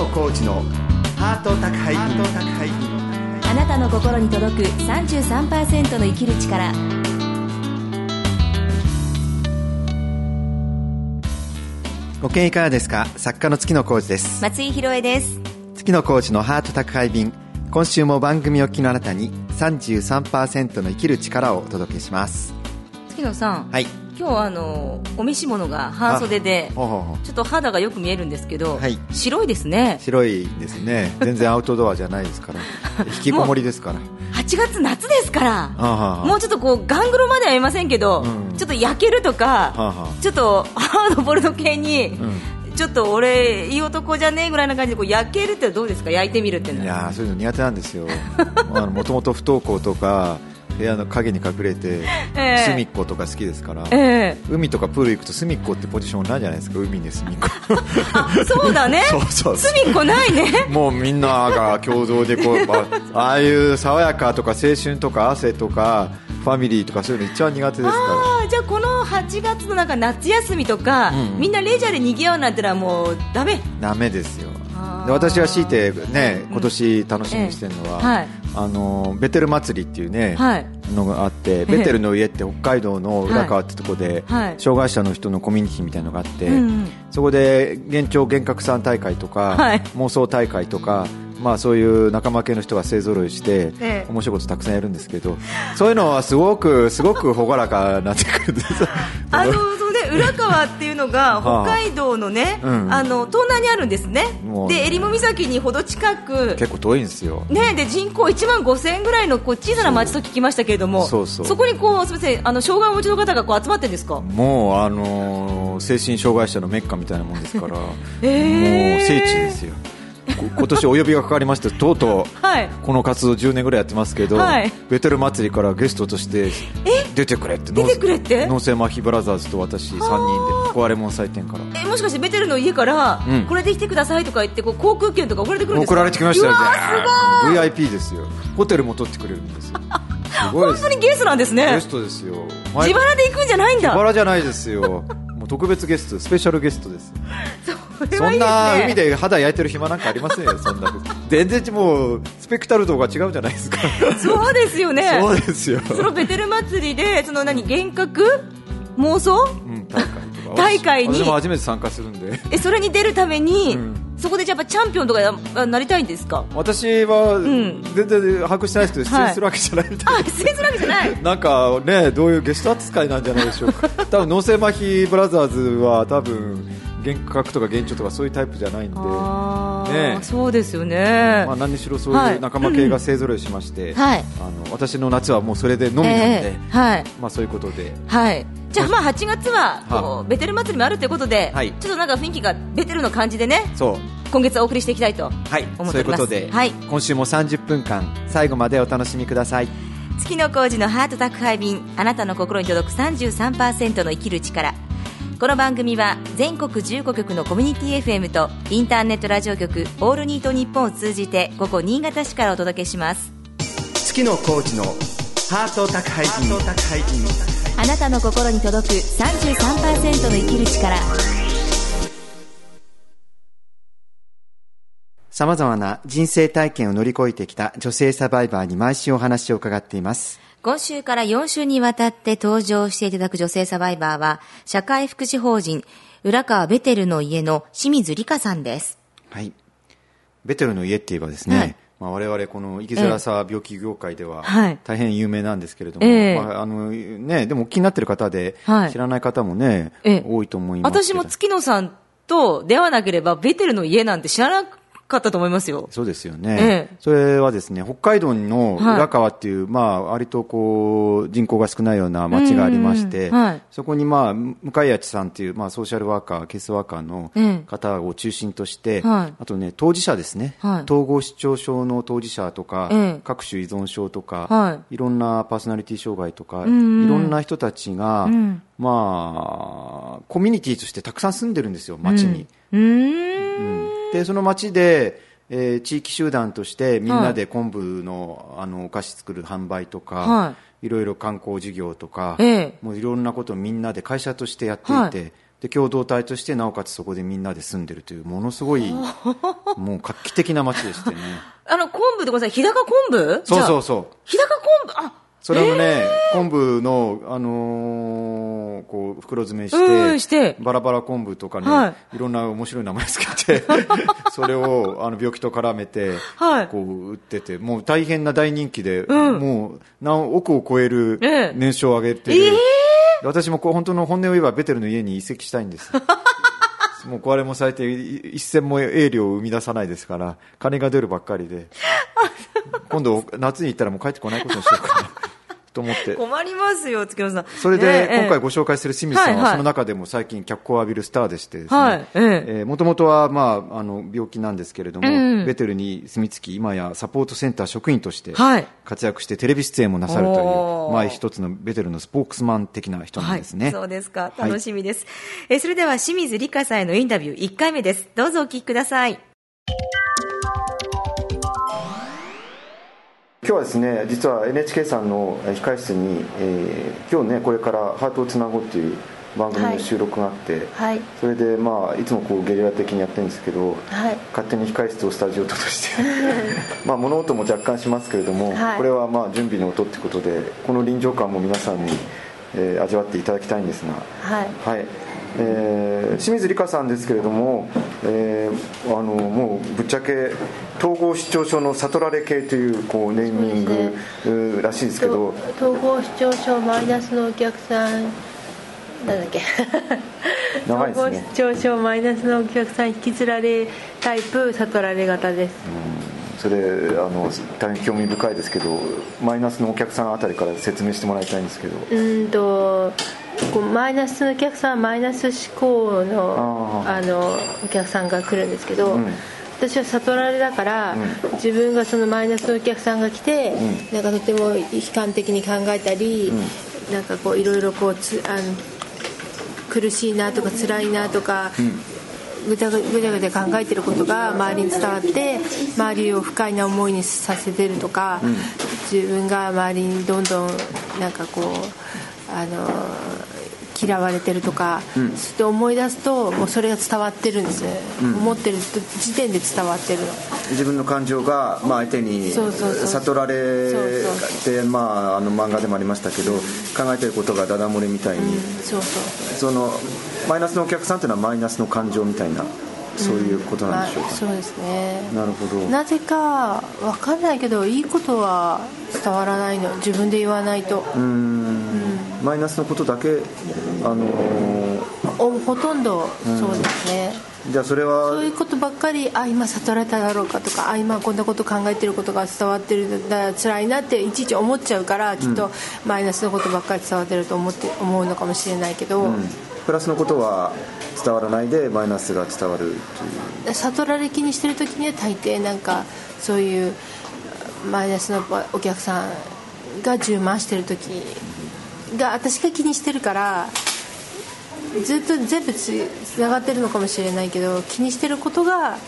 野浩二のハート宅配便。あなたの心に届く33%の生きる力。ご機嫌いかがですか？作家の月野浩二です。松井宏恵です。月野浩二のハート宅配便。今週も番組お聞きのあなたに33%の生きる力をお届けします。月野さん、はい今日あのお召し物が半袖でちょっと肌がよく見えるんですけど、はい。白いですね。白いですね。全然アウトドアじゃないですから。引きこもりですから。8月夏ですから。もうちょっとこうガングロまでは言いませんけど、うん。ちょっと焼けるとか、ちょっとハードボルト系に、うちょっと俺いい男じゃねえぐらいな感じでこう焼けるってどうですか？焼いてみるっていうのいはやーそういうの苦手なんですよ。もともと不登校とか部屋の影に隠れてええ。隅っことか好きですから、ええ。海とかプール行くと隅っこってポジションないじゃないですか海に隅っこ。あそうだね。そうそう。隅っこないね。もうみんなが共同でこう、まあ、ああいう爽やかとか青春とか汗とかファミリーとかそういうの一番苦手ですかあーじゃあこの8月のなんか夏休みとか、うんみんなレジャーで賑わうなん。てのはもうダメらダメですよで私は強いてねうん今年楽しみにしてるのは、ええはいあのベテル祭りっていうね、はい。のがあってベテルの家って北海道の浦川ってとこで、はい。障害者の人のコミュニティみたいなのがあって、うんうん。そこで幻聴幻覚さん大会とか、はい。妄想大会とか、まあ、そういう仲間系の人が勢ぞろいして、ええ。面白いことたくさんやるんですけどそういうのはすごくすごく朗らかになってくるんです。あの浦川っていうのが はあ。北海道のね、うん。あの東南にあるんですね。で襟裳岬にほど近く。結構遠いんですよ。ね、で人口1万5000円ぐらいのこう小さな町と聞きましたけれども、そうそう。こにこうすみませんあの障害をお持ちの方がこう集まってるんですか、もう、あのー精神障害者のメッカみたいなもんですから、えー。もう聖地ですよ。こ 今年お呼びがかかりましてとうとうはい、この活動10年ぐらいやってますけど、はい。ベテル祭りからゲストとして出てくれって出てくれって？脳性麻痺ブラザーズと私3人で壊れ物祭典から。えもしかしてベテルの家から、うん。これで来てくださいとか言ってこう航空券とか送られてくるんですか？送られてきましたようわーすごい。VIP ですよ。ホテルも取ってくれるん ですよ。本当にゲストなんですね。ゲストですよ。自腹で行くんじゃないんだ。自腹じゃないですよ。もう特別ゲストスペシャルゲストですそん それはいいですねな海で肌焼いてる暇なんかありませんよ。そんな。全然もうスペクタル度が違うじゃないですか。そうですよね。そうですよ。そのベテル祭りでその何幻覚？妄想？うん大会とか。大会に？私も初めて参加するんで。えそれに出るために、うん。そこでやっぱチャンピオンとかなりたいんですか？私はん。全然把握してないですけど出演するわけじゃないみたいあ出演するわけじゃない。なんかね、どういうゲスト扱いなんじゃないでしょうか。多分脳性麻痺ブラザーズは多分幻覚とか幻聴とかそういうタイプじゃないんで、ねそうですよね、まあ何にしろそうはい。いう仲間系が勢ぞろいしまして、はい。あの私の夏はもうそれでのみなんで、ええはい。まあそういうことで、はい。じゃあまあ8月はこはうベテル祭りもあるということで、はい。ちょっとなんか雰囲気がベテルの感じでねそう。今月はお送りしていきたいとはい、思っております。そういうことで、はい。今週も30分間最後までお楽しみください。月の工事のハート宅配便あなたの心に届く33%の生きる力この番組は全国15局のコミュニティ FM とインターネットラジオ局オールニートニッポンを通じてここ新潟市からお届けします月野コーチのハート宅配便。あなたの心に届く33%の生きる力様々な人生体験を乗り越えてきた女性サバイバーに毎週お話を伺っています。今週から4週にわたって登場していただく女性サバイバーは社会福祉法人浦川ベテルの家の清水理香さんです。はい。ベテルの家って言えばですね、はい。まあ、我々この生きづらさ病気業界でははい。大変有名なんですけれども、ええ。まああのね、でも気になってる方ではい。知らない方もね、ええ。多いと思います私も月野さんと出会わなければベテルの家なんて知らなかったと思いますよ。そうですよね、ええ。それはですね北海道のはい浦川っていう、まあ割とこう人口が少ないような町がありまして、はい。そこにまあ向井谷さんっていう、まあ、ソーシャルワーカーケースワーカーのええ。方を中心として、はい。あとね当事者ですね、はい。統合失調症の当事者とか、ええ。各種依存症とか、、はい。ろんなパーソナリティ障害とか、いろんな人たちが、ん。まあコミュニティとしてたくさん住んでるんですよ町に。うーんでその町で、えー地域集団としてみんなで昆布の,、あのお菓子作る販売とか、、はい。ろいろ観光事業とか、ええ。もういろんなことをみんなで会社としてやっていて、はい。で共同体としてなおかつそこでみんなで住んでるというものすごい もう画期的な街でしてね。あの昆布でごめんなさい日高昆布？そうそうそう。日高昆布？あそれもね、昆布の、あのーこう、袋詰めうんし、して。てバラバラ昆布とかね、、はい。ろんな面白い名前つけて、それを、あの、病気と絡めて、はい。こう、売ってて、もう大変な大人気で、うん。もう、何億を超えるええ。年商を上げてる、ええで私もこう本当の本音を言えば、ベテルの家に移籍したいんです。もう壊れも最低い一銭も営業を生み出さないですから、金が出るばっかりで、今度夏に行ったらもう帰ってこないことにしようかな、と思って。困りますよ月本さん。それで、今回ご紹介する清水さんは、はいはい。その中でも最近脚光を浴びるスターでしてもともとは、まあ、あの病気なんですけれども、うんベテルに住み着き今やサポートセンター職員としてはい。活躍してテレビ出演もなさるという、おー。まあ、一つのベテルのスポークスマン的な人なんですね、はい、そうですか。はい。楽しみです、えーそれでは清水理香さんへのインタビュー1回目です。どうぞお聞きください日はですね実は NHK さんの控室に、えー今日ねこれから「ハートをつなごう」という番組の収録があって、はい。それでまあいつもこうゲリラ的にやってるんですけど、はい。勝手に控室をスタジオとして まあ物音も若干しますけれども、はい。これはまあ準備の音ってことでこの臨場感も皆さんに、えー味わっていただきたいんですがはい。はいえー清水理香さんですけれども、えーあのもうぶっちゃけ統合失調症の悟られ系というこうネーミング、らしいですけど。統合失調症マイナスのお客さんなんだっけ。長いですね。統合失調症マイナスのお客さん引きずられタイプ悟られ型です。それあの大変興味深いですけどマイナスのお客さんあたりから説明してもらいたいんですけど。うーんとこうマイナスのお客さんはマイナス思考のあのお客さんが来るんですけど、うん。私は悟られだから、う自分がそのマイナスのお客さんが来て、うなんかとても悲観的に考えたり、なんかこういろいろこうつあの苦しいなとか辛いなとか、ぐちゃぐちゃぐちゃ考えてることが周りに伝わって周りを不快な思いにさせてるとか、自分が周りにどんどんなんかこうあの嫌われてるとか、そうやって思い出すともうそれが伝わってるんですね、思ってる時点で伝わってるの。自分の感情が、まあ、相手にそうそうそう。悟られそうて、まあ、あの漫画でもありましたけど考えてることがダダ漏れみたいに、そうそうそのマイナスのお客さんというのはマイナスの感情みたいなそういうことなんでしょうか、まあそうですね。なるほど。なぜか分かんないけどいいことは伝わらないの。自分で言わないと。うーんマイナスのことだけ、あのーおほとんどそうですね、じゃあそれはそういうことばっかりあ今悟られただろうかとかあ今こんなこと考えてることが伝わってるんだ辛いなっていちいち思っちゃうからきっとマイナスのことばっかり伝わってると思って思うのかもしれないけど、うん。プラスのことは伝わらないでマイナスが伝わるという。悟られ気にしてる時には大抵なんかそういうマイナスのお客さんが充満してる時が私が気にしてるからずっと全部つながってるのかもしれないけど気にしてることが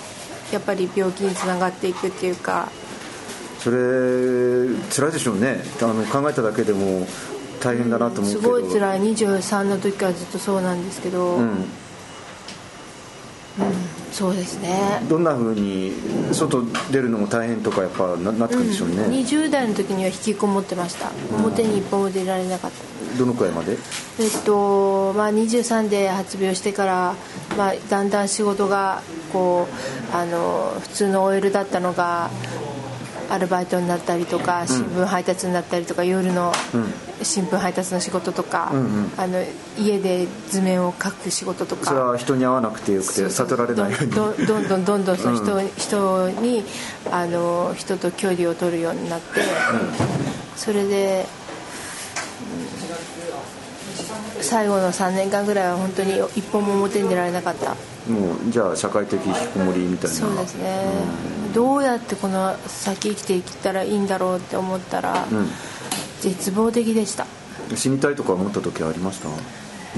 やっぱり病気につながっていくっていうか。それ辛いでしょうね。あの考えただけでも大変だなと思うすけど。ごい辛い。23の時からずっとそうなんですけど、うんそうですね。どんなふうに外出るのも大変とかやっぱななってくるんでしょうね、20代の時には引きこもってました。表に一歩も出られなかった。どのくらいまで？えっとまあ、23で発病してから、まあ、だんだん仕事がこうあの普通の OL だったのがアルバイトになったりとか新聞配達になったりとか、夜の新聞配達の仕事とか、あの家で図面を描く仕事とか。それは人に会わなくてよくて悟られないように。どんどんどんどんどんその人,、人にあの人と距離を取るようになって、それで、うん最後の3年間ぐらいは本当に一歩も表に出られなかった。もうじゃあ社会的引きこもりみたいな。そうですね、どうやってこの先生きていったらいいんだろうって思ったら、絶望的でした。死にたいとか思った時はありました？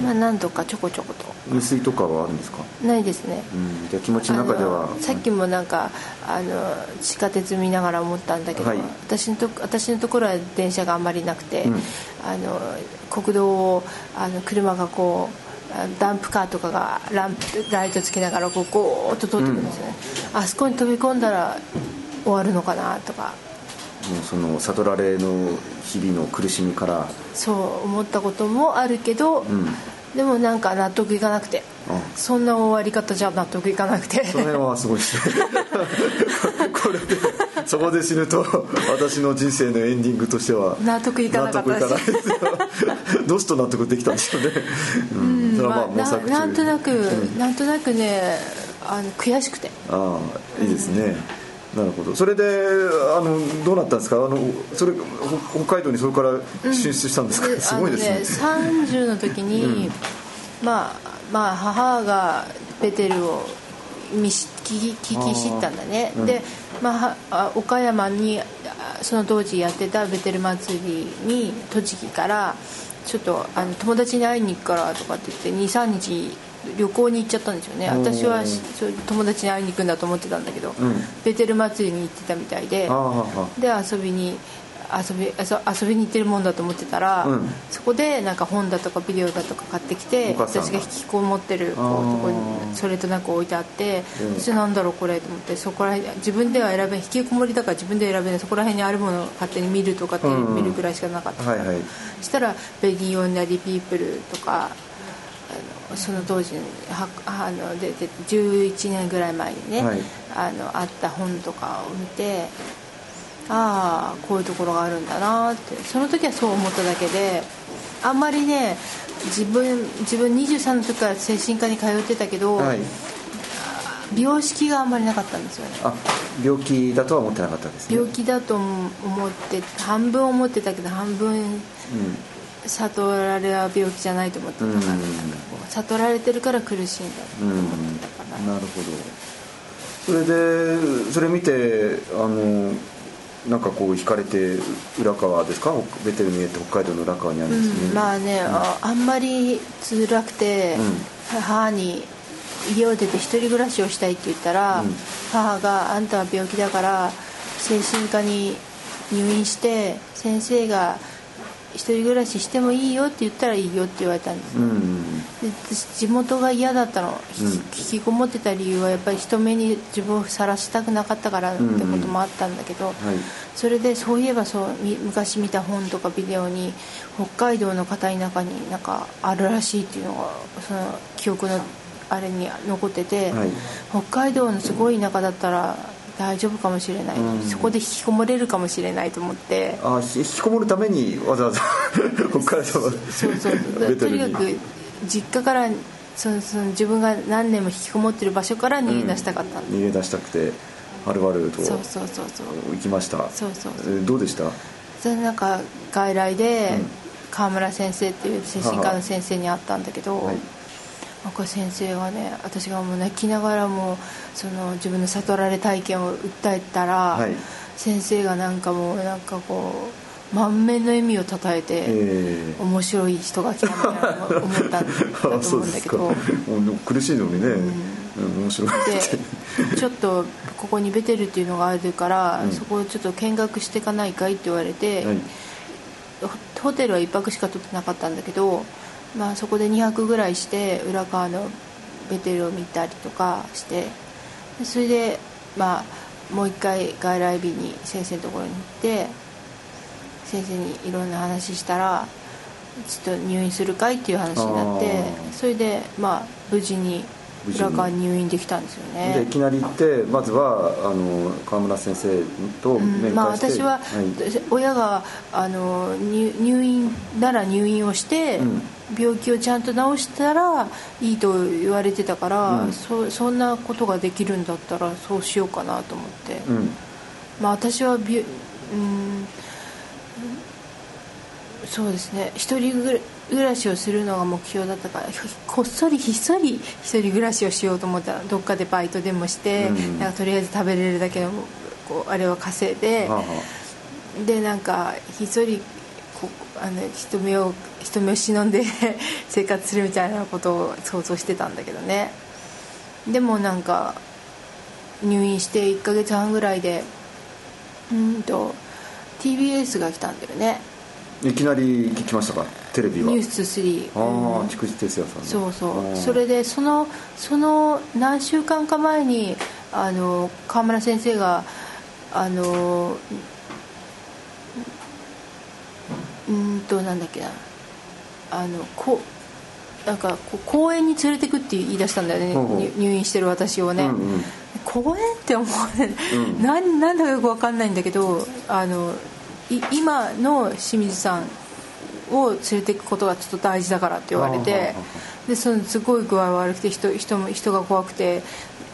まあ何度かちょこちょこと。入水とかはあるんですか、ないですね、うん、じゃあ気持ちの中では。あのさっきもなんかあの地下鉄見ながら思ったんだけど、はい。私のと私のところは電車があんまりなくて、うん。あの国道をあの車がこうあダンプカーとかがランプライトつけながらこうゴーッと通ってくるんですよね、あそこに飛び込んだら終わるのかなとかもうその悟られの日々の苦しみから。そう思ったこともあるけど、ん。でもなんか納得いかなくて。あそんな終わり方じゃ納得いかなくて。その辺はすごいですね。これでそこで死ぬと私の人生のエンディングとしては。納得いかなかった納得いかないですよ。どうすると納得できたんでしょうね、うん。それはまあまあ、な模索。中なんとなく、なんとなくねあの悔しくて。ああいいですね、なるほど。それであのどうなったんですか？あのそれほ北海道にそれから進出したんですか、すごいですね。ね30の時に、まあまあ母がベテルを見し聞き聞き知ったんだね、で、まあはあ、岡山にあその当時やってたベテル祭りに栃木からちょっとあの友達に会いに行くからとかって言って23日旅行に行っちゃったんですよね。私は友達に会いに行くんだと思ってたんだけど、ん。ベテル祭りに行ってたみたいでで遊びに遊び遊遊びに行ってるもんだと思ってたら、うん。そこでなんか本だとかビデオだとか買ってきて私が引きこもってるこうとこにそれとなく置いてあってうん。私なんだろうこれと思ってそこら辺自分では選べ引きこもりだから自分で選べないそこら辺にあるものを勝手に見るとかって見るぐらいしかなかった。から、はいはい。そしたら「ベギー・オンナリ・ピープル」とかその当時はあのでで11年ぐらい前にね、はい。あのあった本とかを見てああこういうところがあるんだなってその時はそう思っただけであんまりね自分自分23の時から精神科に通ってたけど、はい。美容式があんまりなかったんですよね。あ病気だとは思ってなかったですね。病気だと思って半分思ってたけど半分悟られは病気じゃないと思ってたから、うん悟られてるから苦しいんだ。とうん、うん、思ってたから、なるほど。それでそれ見てあのなんかこう惹かれて浦川ですか？ベテルミエって北海道の浦川にあるんですね、うん。まあね、ああんまり辛くて、母に家を出て一人暮らしをしたいって言ったら、うん。母が「あんたは病気だから精神科に入院して先生が一人暮らししてもいいよ」って言ったらいいよって言われたんです、うん。で私地元が嫌だったの、ひうん。引きこもってた理由はやっぱり人目に自分をさらしたくなかったからってこともあったんだけど、はい。それでそういえばそうみ昔見た本とかビデオに北海道の片田舎になんかあるらしいっていうのがその記憶のあれに残ってて、はい。北海道のすごい田舎だったら大丈夫かもしれない、うん。そこで引きこもれるかもしれないと思って。あひ引きこもるためにわざわざ 北海道そうそう。とにかく実家からそのその自分が何年も引きこもってる場所から逃げ出したかったんで、逃げ出したくてはるばると。そうそうそうそう。行きました。そうそうえーどうでした？それでなんか外来でうん。川村先生っていう精神科の先生に会ったんだけど、はい先生がね私がもう泣きながらもその自分の悟られ体験を訴えたら、はい。先生がなんかもうなんかこう満面の笑みをたたえて、え面白い人が来たな思ったんだと思うんだけど。もう苦しいのにね、うん。面白いでちょっとここにベテルっていうのがあるから、うん。そこをちょっと見学していかないかいって言われて、はい。ホホテルは1泊しか取ってなかったんだけど、まあ、そこで2泊ぐらいして裏側のベテルを見たりとかしてでそれで、まあ、もう一回外来日に先生のところに行って先生にいろんな話したらちょっと入院するかいっていう話になってそれで、まあ、無事に裏側に入院できたんですよね。でいきなり行ってまずはあの川村先生と面会して、まあ、私は、い。親があの入入院なら入院をして、うん病気をちゃんと治したらいいと言われてたから、うん。そそんなことができるんだったらそうしようかなと思って、うん。まあ、私はびゅうん。そうですね。一人ぐ暮らしをするのが目標だったからひこっそりひっそり一人暮らしをしようと思った。らどっかでバイトでもして、うん。なんかとりあえず食べれるだけのこうあれを稼いで、はあはでなんかひっそりこあの人目を人目を忍んで 生活するみたいなことを想像してたんだけどね。でもなんか入院して1ヶ月半ぐらいでうんと TBS が来たんだよね。あいきなり来ましたか？テレビは？ニュース3ああ筑紫哲也さんのそうそう。それでそのその何週間か前にあの川村先生があのうーんとなんだっけな。あのこなんかこう公園に連れてくって言い出したんだよね、入入院してる私をね、うんうん。公園って思うね、うん。なんなんだかよく分かんないんだけどあのい今の清水さんを連れていくことがちょっと大事だからって言われてでそのすごい具合悪くて人人も人が怖くて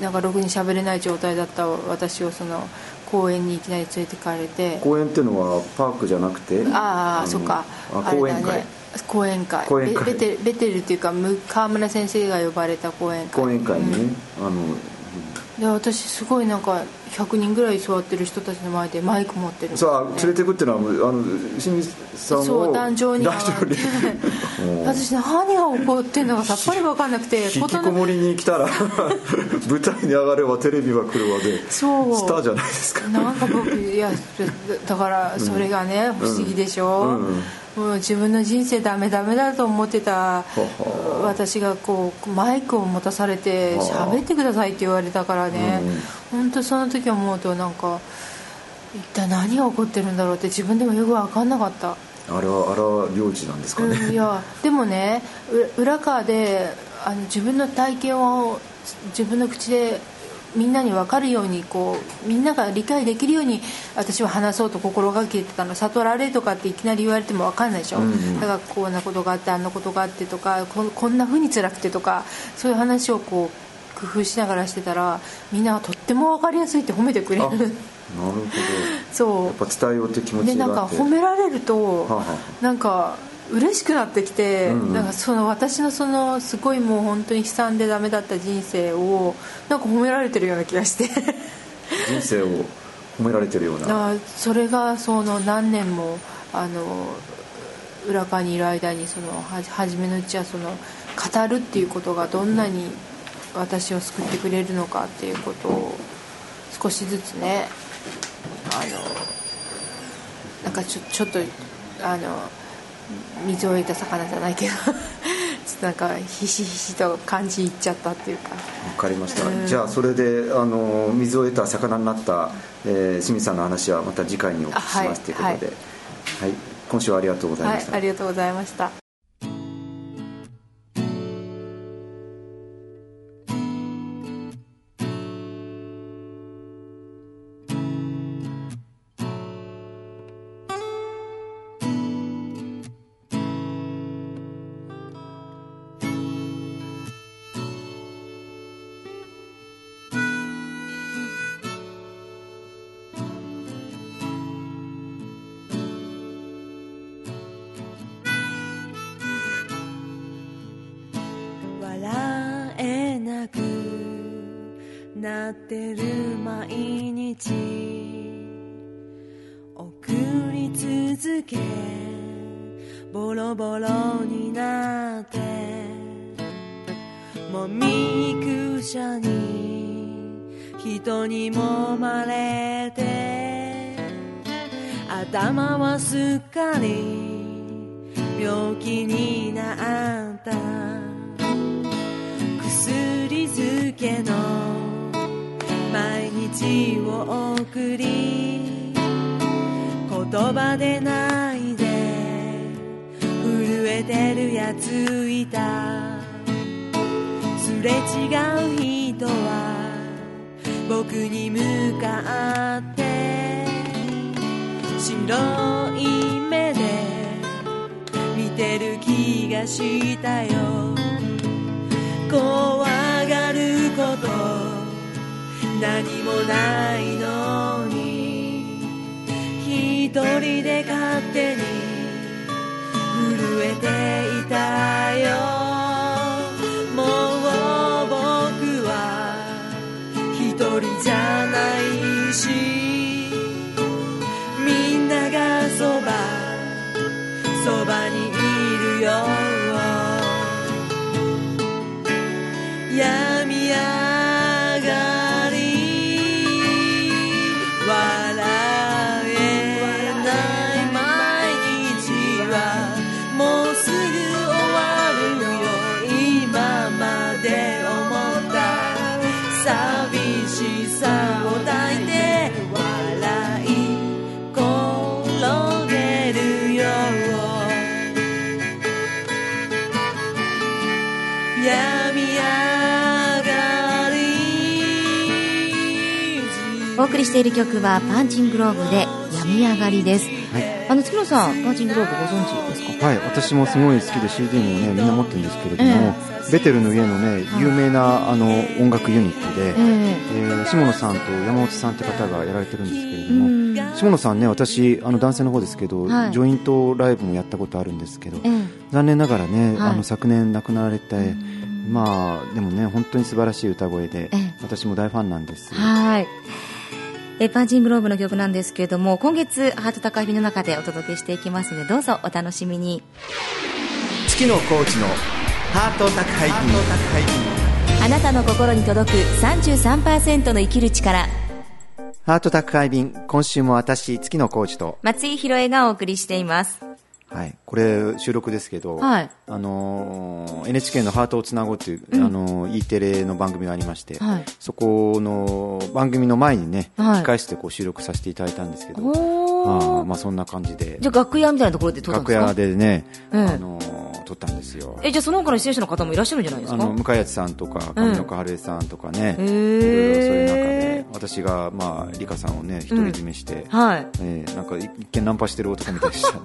なんかろくに喋れない状態だった私をその公園にいきなり連れてかれて。公園っていうのはパークじゃなくて？ああのそっか。ああれ講演会だね講演会。講演会。ベベテベテルっていうかむ川村先生が呼ばれた講演会。講演会にね、あので私すごいなんか100人ぐらい座ってる人たちの前でマイク持ってるさあ連れてくっていうのはあの清水さんを。そう壇上に。上が壇って私何が起こってんのかさっぱり分かんなくて 引きこもりに来たら 舞台に上がればテレビは来るわでそう。スターじゃないですか。なんか僕いやだからそれがね、不思議でしょ、うん。うん。もう自分の人生ダメダメだと思ってたは。私がこうマイクを持たされてはあ。喋ってくださいって言われたからね。うんうん。本当その時思うとなんか一体何が起こってるんだろうって自分でもよく分かんなかった。あれはあれは領事なんですかね、うん、いやでもねう裏側であの自分の体験を自分の口でみんなに分かるようにこうみんなが理解できるように私は話そうと心がけてたの。悟られとかっていきなり言われても分かんないでしょ、うんうん。だからこんなことがあってあんなことがあってとかここんな風に辛くてとかそういう話をこう工夫しながらしてたらみんながとっても分かりやすいって褒めてくれる。あなるほど。そう。やっぱ伝えようって気持でなんか褒められると、はあはなんか嬉しくなってきて、うんうん。なんかその私のそのすごいもう本当に悲惨でダメだった人生をなんか褒められてるような気がして。人生を褒められてるような。あそれがその何年もあの裏側にいる間にそのは初めのうちはその語るっていうことがどんなに私を救ってくれるのかっていうことを少しずつねあのなんかちょちょっとあの水を得た魚じゃないけどちょっとなんかひしひしと感じいっちゃったっていうか。わかりました、うん。じゃあそれであの水を得た魚になった、えー清水さんの話はまた次回にお聞きしますということで、はい。今週はありがとうございはいました、ありがとうございましたってる毎日。送り続けボロボロになって。もみくしゃに人にもまれて。頭はすっかり病気になった。を送り言葉でないで震えてるやついた。すれ違う人は僕に向かって白い目で見てる気がしたよ。怖がること何もないのに一人で勝手に震えていたよ。もう僕は一人じゃないし。りしている曲はパンチングローブで病み上がりです、あの月野さんパンチングローブご存知ですか？はい、私もすごい好きで CD もねみんな持ってるんですけれども、ベテルの家のね有名なあの音楽ユニットで、ええ。ー下野さんと山本さんって方がやられてるんですけれども、うん。下野さんね私あの男性の方ですけど、はい。ジョイントライブもやったことあるんですけど、ええ。残念ながらね、はい。あの昨年亡くなられて、まあでもね本当に素晴らしい歌声で、ええ。私も大ファンなんです。はいえパンチングローブの曲なんですけれども今月ハート高い日の中でお届けしていきますのでどうぞお楽しみに。月野コーチのハート宅配便あなたの心に届く33%の生きる力。ハート宅配便今週も私月野コーチと。松井宏恵がお送りしていますはい、これ収録ですけど、はい。あのー NHK の「ハートをつなごう」という、あのー E テレの番組がありまして、はい。そこの番組の前にね、はい。控え室でこう収録させていただいたんですけど、あーまあ、そんな感じで。じゃあ楽屋みたいなところで撮ったんで楽すか？屋でね、うん。あのー撮ったんですよ。えじゃあその他の出演者の方もいらっしゃるんじゃないですか？あの向井さんとか上岡春江さんとかね、へー。いろいろそういう中で私が、まあ、理香さんをね独り占めして、はい。えーなんか一見ナンパしてる男みたいでしたね。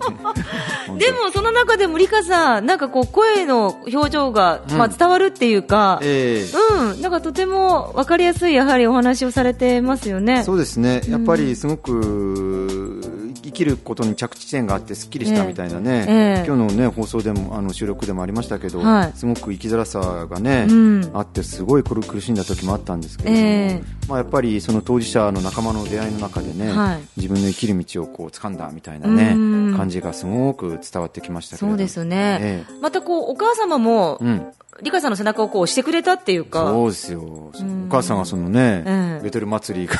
でもその中でもリカさんなんかこう声の表情が、まあ、伝わるっていうか、えーうん、なんかとても分かりやすいやはりお話をされてますよね。そうですね、やっぱりすごく生きることに着地点があってすっきりしたみたいなね、ええええ。今日の、ね、放送でもあの収録でもありましたけど、はい。すごく生きづらさがね、うん。あってすごい苦苦しんだ時もあったんですけれども、ええ。まあ、やっぱりその当事者の仲間の出会いの中でね、はい。自分の生きる道をこう掴んだみたいなねうん。感じがすごく伝わってきましたけれどそうですね、えまたこうお母様も、えうんリカさんの背中をこう押してくれたっていうか、そうですよ、お母さんがそのね、ええベテル祭りが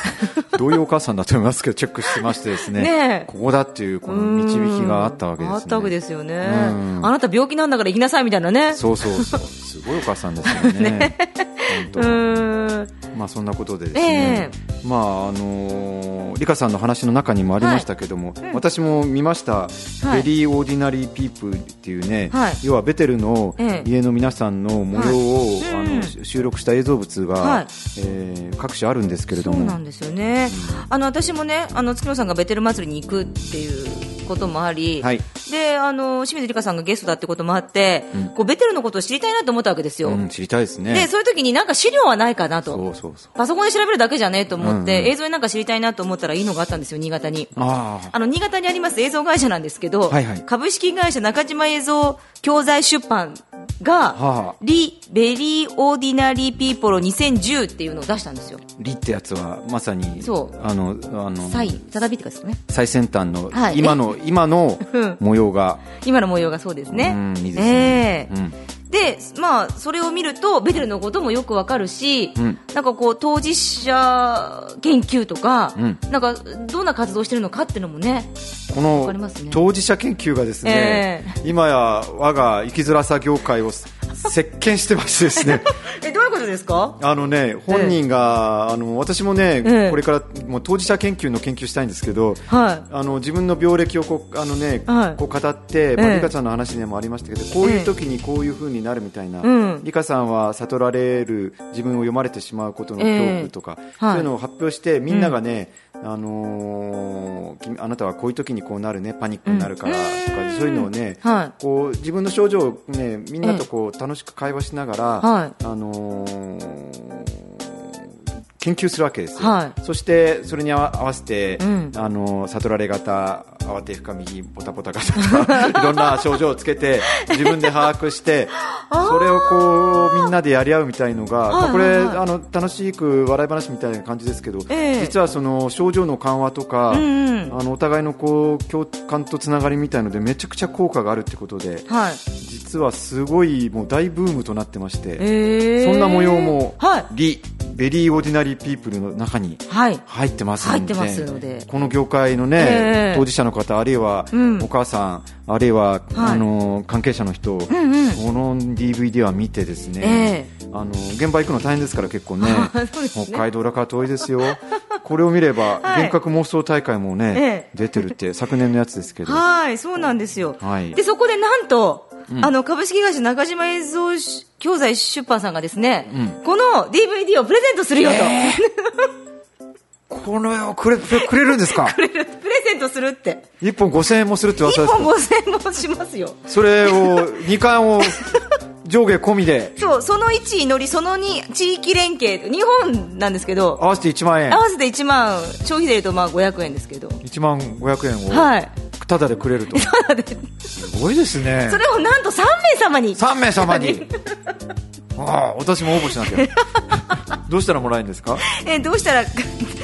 どういうお母さんだと思いますけどチェックしてましてですね。ねえ。ここだっていうこの導きがあったわけですね。あったわけですよね、うん。あなた病気なんだから行きなさいみたいなね。そうそうそう。すごいお母さんですよね。本当。うーんまあそんなことでですね、まああのーリカさんの話の中にもありましたけども、私も見ました、はい。 Very Ordinary People っていうね、はい。要はベテルのええ。家の皆さんの模様を、はい。あうん。の収録した映像物が、はい。えー各種あるんですけれども。そうなんですよね、あの私もねあの月野さんがベテル祭りに行くっていうこともあり、はい。であの清水理香さんがゲストだってこともあって、こうベテルのことを知りたいなと思ったわけですよ、うん、知りたいですね。でそういう時になんか資料はないかなと。パソコンで調べるだけじゃねえと思って、うんうん映像でなんか知りたいなと思ったらいいのがあったんですよ新潟に。あの新潟にあります映像会社なんですけど、はいはい。株式会社中島映像教材出版が、はあ。リ・ベリー・オーディナリー・ピーポロ2010っていうのを出したんですよ。リってやつはまさにそう。あのあのサイ、ザダビってかですね。最先端の、はい。今の今のうん。模様が、今の模様がそうですね。うんいいですね。ええ。うんで、まあ、それを見ると、ベテルのこともよくわかるし、うん。なんかこう、当事者研究とか、うん。なんか、どんな活動してるのかっていうのもね、こわのかりますね。当事者研究がですね、今や我が生きづらさ業界を席巻してましてですね ですか？あのね本人が、あの私もね、ええ。これからもう当事者研究の研究したいんですけど、はい。あの自分の病歴をこうあの、ねはい。こう語って、まあちゃんの話でもありましたけどこういう時にこういう風になるみたいな、うん。リカさんは悟られる自分を読まれてしまうことの恐怖とか、ええ。そういうのを発表してみんながね、あのー君あなたはこういう時にこうなるねパニックになるからとか、そういうのをね、はい。こう自分の症状を、ね、みんなとこう楽しく会話しながら、はい。あのー研究するわけですよ、はい。そしてそれに合わせて、うん。あの悟られ型慌て深みポタポタ型とか いろんな症状をつけて自分で把握して それをこうみんなでやり合うみたいのが、はいはいあの楽しく笑い話みたいな感じですけど、ええ。実はその症状の緩和とか、うんうん。あのお互いのこう共感とつながりみたいのでめちゃくちゃ効果があるってことではい。実はすごいもう大ブームとなってまして、えー、そんな模様も、はい。リ・Very Ordinary People の中にはい。入ってますので入ってますので。この業界のね、ええ。当事者の方あるいはうん。お母さん、あるいは、はい。あの関係者の人、んうん。この DVD は見てですね、あの現場行くの大変ですから結構ね ね。北海道だから遠いですよ。これを見れば、はい。幻覚妄想大会もね、ええ。出てるって昨年のやつですけど。はい、そうなんですよ。はい。で、そこでなんと、あの、株式会社中島映像教材出版さんがですね、この DVD をプレゼントするよと、この絵をくれくれくれるんですか？プレプレゼントするって。1本5000円もするって1噂です本か5000円もしますよ。それを 2巻を上下込みで。そう、その1祈り、その2地域連携、日本なんですけど、合わせて1万円。合わせて1万、消費税で言うとまあ500円ですけど、1万500円をはい。タダでくれると すごいですね。それをなんと3名様に。3名様に。ああ私も応募しなきゃ。どうしたらもらえるんですか？えーどうしたら、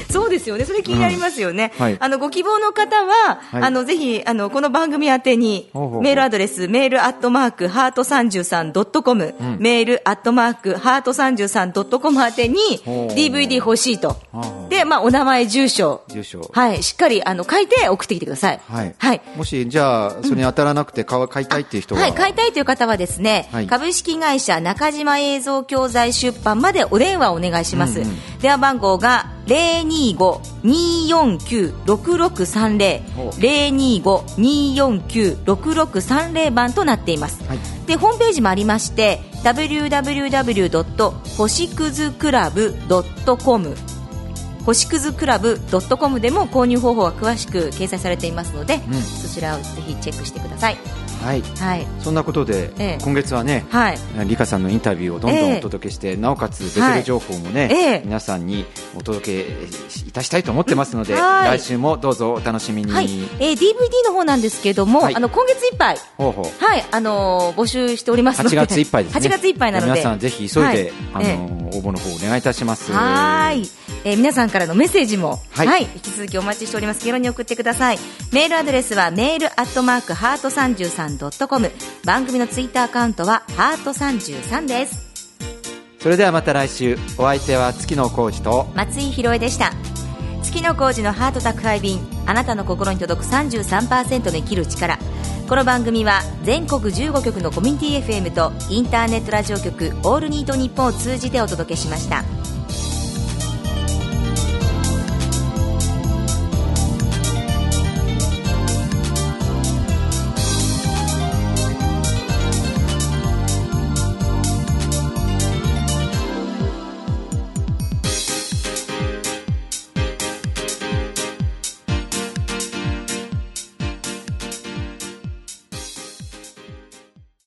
そうですよね、それ気になりますよね。うん。はい。あの、ご希望の方は、はい。あの、ぜひ、あの、この番組宛てにメールアドレス、メールアットマーク、ハート33ドットコム、メールアットマーク、ハート33ドットコム宛てに、DVD 欲しいと。はあ。で、まあ、お名前、住所。住所。はい、しっかり、あの、書いて送ってきてください。はい、はい。もしじゃあそれに当たらなくて買いたいっていう人は、はい、買いたいという方はですね、はい。株式会社中島映像教材出版までお電話をお願いします。電話番号が025-249-6630ほう025-249-6630番となっています。はいで、ホームページもありまして、www. 星屑クラブ .com 星屑クラブ .com でも購入方法は詳しく掲載されていますので、んそちらをぜひチェックしてください。はい、はい、そんなことで、ええ、今月はね、はい、リカさんのインタビューをどんどんお届けして、え、なおかつベテル情報もね、皆さんにお届けいたしたいと思ってますので、来週もどうぞお楽しみに、はい、えー、DVD の方なんですけれども、あの今月いっぱい。はい。あのー、募集しておりますので。8月いっぱいです、ね、月いっぱいなので。皆さんぜひ急いで、あのー、応募の方お願いいたします。はい、えー、皆さんからのメッセージも、はい。引き続きお待ちしております。気軽に送ってください。メールアドレスはメールアットマークハート三十三ンドットコム。番組のツイッターアカウントはハート33です。それではまた来週。お相手は月野浩二と松井ひろでした。月野浩二のハート宅配便あなたの心に届く33%の生きる力。この番組は全国15局のコミュニティ FM とインターネットラジオ局「オールニートニッポン」を通じてお届けしました。